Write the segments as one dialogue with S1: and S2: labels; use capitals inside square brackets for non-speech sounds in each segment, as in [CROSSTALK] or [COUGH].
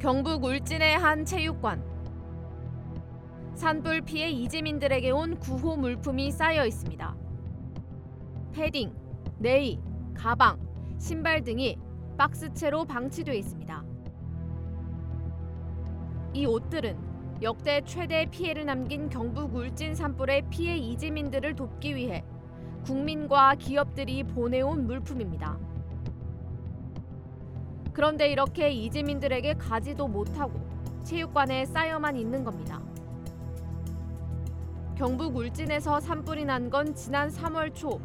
S1: 경북 울진의 한 체육관. 산불 피해 이재민들에게 온 구호 물품이 쌓여 있습니다. 패딩, 네이, 가방, 신발 등이 박스채로 방치돼 있습니다. 이 옷들은 역대 최대 피해를 남긴 경북 울진 산불의 피해 이재민들을 돕기 위해 국민과 기업들이 보내온 물품입니다. 그런데 이렇게 이재민들에게 가지도 못하고 체육관에 쌓여만 있는 겁니다. 경북 울진에서 산불이 난 건 지난 3월 초.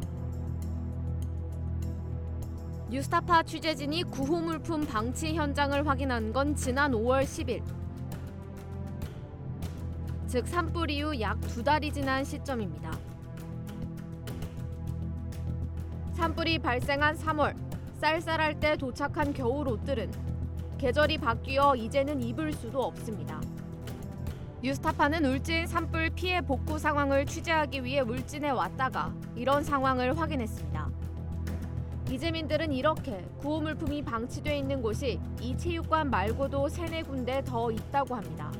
S1: 뉴스타파 취재진이 구호 물품 방치 현장을 확인한 건 지난 5월 10일. 즉 산불 이후 약 두 달이 지난 시점입니다. 산불이 발생한 3월 쌀쌀할 때 도착한 겨울 옷들은 계절이 바뀌어 이제는 입을 수도 없습니다. 뉴스타파는 울진 산불 피해 복구 상황을 취재하기 위해 울진에 왔다가 이런 상황을 확인했습니다. 이재민들은 이렇게 구호 물품이 방치돼 있는 곳이 이 체육관 말고도 세네 군데 더 있다고 합니다.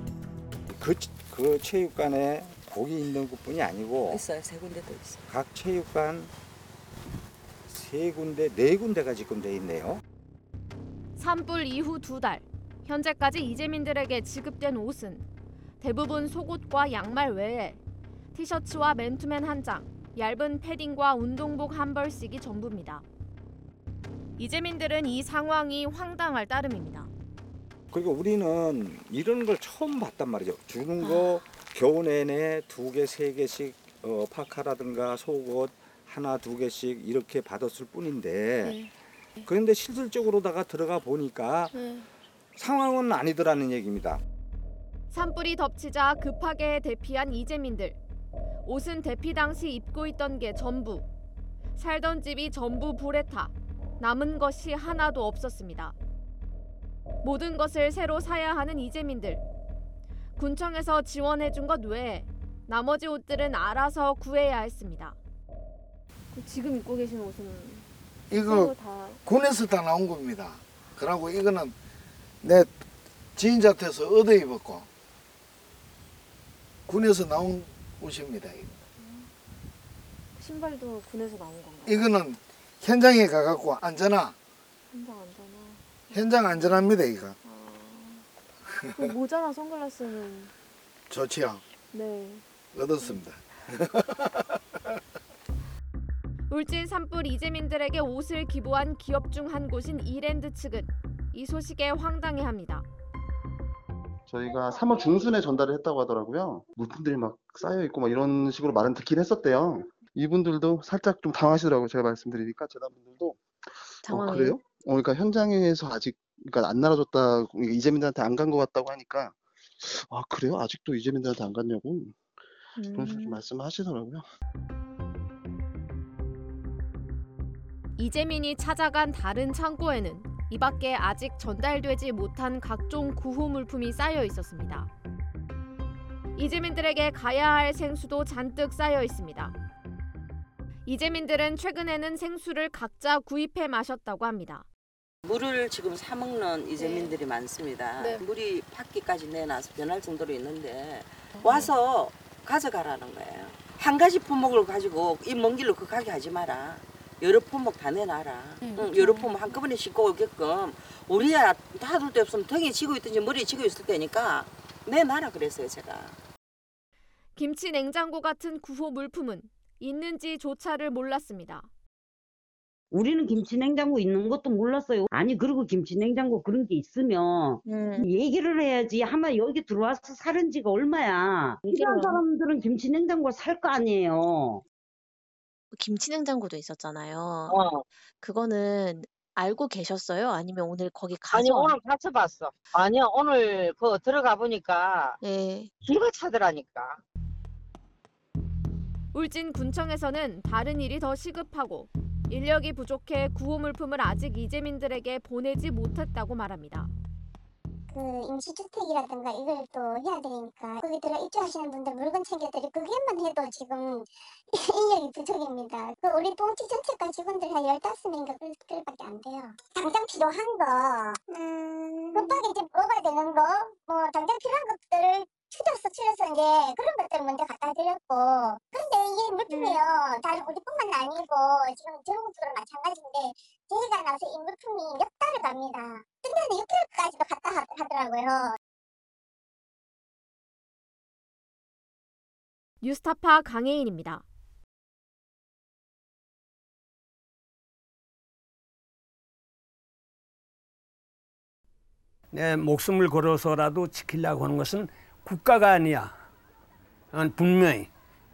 S2: 그, 그 체육관에 거기 있는 것뿐이 아니고
S3: 있어요. 세 군데 더 있어요.
S2: 각 체육관 세 군데 네 군데가 지금 돼 있네요.
S1: 산불 이후 두 달, 현재까지 이재민들에게 지급된 옷은 대부분 속옷과 양말 외에 티셔츠와 맨투맨 한 장, 얇은 패딩과 운동복 한 벌씩이 전부입니다. 이재민들은 이 상황이 황당할 따름입니다.
S2: 그리고 우리는 이런 걸 처음 봤단 말이죠. 주는 거 겨우 내내 두 개, 세 개씩 어, 파카라든가 속옷 하나, 두 개씩 이렇게 받았을 뿐인데 그런데 실질적으로다가 들어가 보니까 상황은 아니더라는 얘기입니다.
S1: 산불이 덮치자 급하게 대피한 이재민들. 옷은 대피 당시 입고 있던 게 전부. 살던 집이 전부 불에 타. 남은 것이 하나도 없었습니다. 모든 것을 새로 사야 하는 이재민들. 군청에서 지원해 준 것 외에 나머지 옷들은 알아서 구해야 했습니다. 지금 입고 계신 옷은
S4: 이거
S1: 다
S4: 군에서 다 나온 겁니다. 그러고 이거는 내 지인자한테서 얻어 입었고 군에서 나온 옷입니다. 이거.
S1: 신발도 군에서 나온 건가요?
S4: 이거는 현장에 가갖고 안전하
S1: 한장 안잖아.
S4: 현장 안전합니다. 이거
S1: 그 모자랑 선글라스는
S4: 좋지요.
S1: 네.
S4: 얻었습니다. [LAUGHS]
S1: 울진 산불 이재민들에게 옷을 기부한 기업 중 한 곳인 이랜드 측은 이 소식에 황당해합니다.
S5: 저희가 3월 중순에 전달을 했다고 하더라고요. 물품들이 막 쌓여 있고 막 이런 식으로 말은 듣긴 했었대요. 이분들도 살짝 좀 당하시더라고요. 제가 말씀드리니까 재단분들도 어, 그래요? 어, 그러니까 현장에서 아직 그러니까 안 나눠줬다 이재민들한테 안 간 것 같다고 하니까 아 그래요? 아직도 이재민들한테 안 갔냐고 그런 식으로 좀 말씀하시더라고요.
S1: 이재민이 찾아간 다른 창고에는 이 밖에 아직 전달되지 못한 각종 구호 물품이 쌓여 있었습니다. 이재민들에게 가야 할 생수도 잔뜩 쌓여 있습니다. 이재민들은 최근에는 생수를 각자 구입해 마셨다고 합니다.
S3: 물을 지금 사 먹는 이재민들이 많습니다. 물이 팥기까지 내놔서 변할 정도로 있는데 와서 가져가라는 거예요. 한 가지 품목을 가지고 이 먼 길로 그 가게 하지 마라. 여러 품목 다 내놔라. 응, 여러 품목 한꺼번에 싣고 오게끔 우리야 다둘 데 없으면 등에 지고 있든지 머리에 지고 있을 때니까 내놔라 그랬어요 제가.
S1: 김치 냉장고 같은 구호 물품은 있는지 조차를 몰랐습니다.
S6: 우리는 김치 냉장고 있는 것도 몰랐어요. 아니 그리고 김치 냉장고 그런 게 있으면 얘기를 해야지. 아마 여기 들어와서 사는 지가 얼마야. 이런 사람들은 김치 냉장고 살 거 아니에요.
S7: 김치 냉장고도 있었잖아요.
S8: 어.
S7: 그거는 알고 계셨어요? 아니면 오늘 거기
S8: 아니
S7: 가져와?
S8: 오늘 같이 봤어. 아니요 오늘 그 들어가 보니까
S7: 네.
S8: 기가 차더라니까.
S1: 울진 군청에서는 다른 일이 더 시급하고 인력이 부족해 구호 물품을 아직 이재민들에게 보내지 못했다고 말합니다.
S9: 그 임시주택이라든가 이걸 또 해야 되니까 거기 들어 입주하시는 분들 물건 챙겨드리 그게만 해도 지금 [LAUGHS] 인력이 부족입니다. 그 우리 봉지 전체과 직원들 한 15명인가 그들밖에 안 돼요. 당장 필요한 거 음, 급하게 이제 먹어야 되는 거, 뭐 당장 필요한 것들을 추려서 추려서 이제 그런 것들 먼저 갖다 드렸고. 물품이요. 다른 우리뿐만 아니고 지금 전국적으로 마찬가지인데 저희가 나서 이 물품이 몇 달을 갑니다. 끝내는 6개월까지도 갔다 하- 하더라고요.
S1: 뉴스타파 강혜인입니다.
S10: 내 목숨을 걸어서라도 지키려고 하는 것은 국가가 아니야. 어, 분명히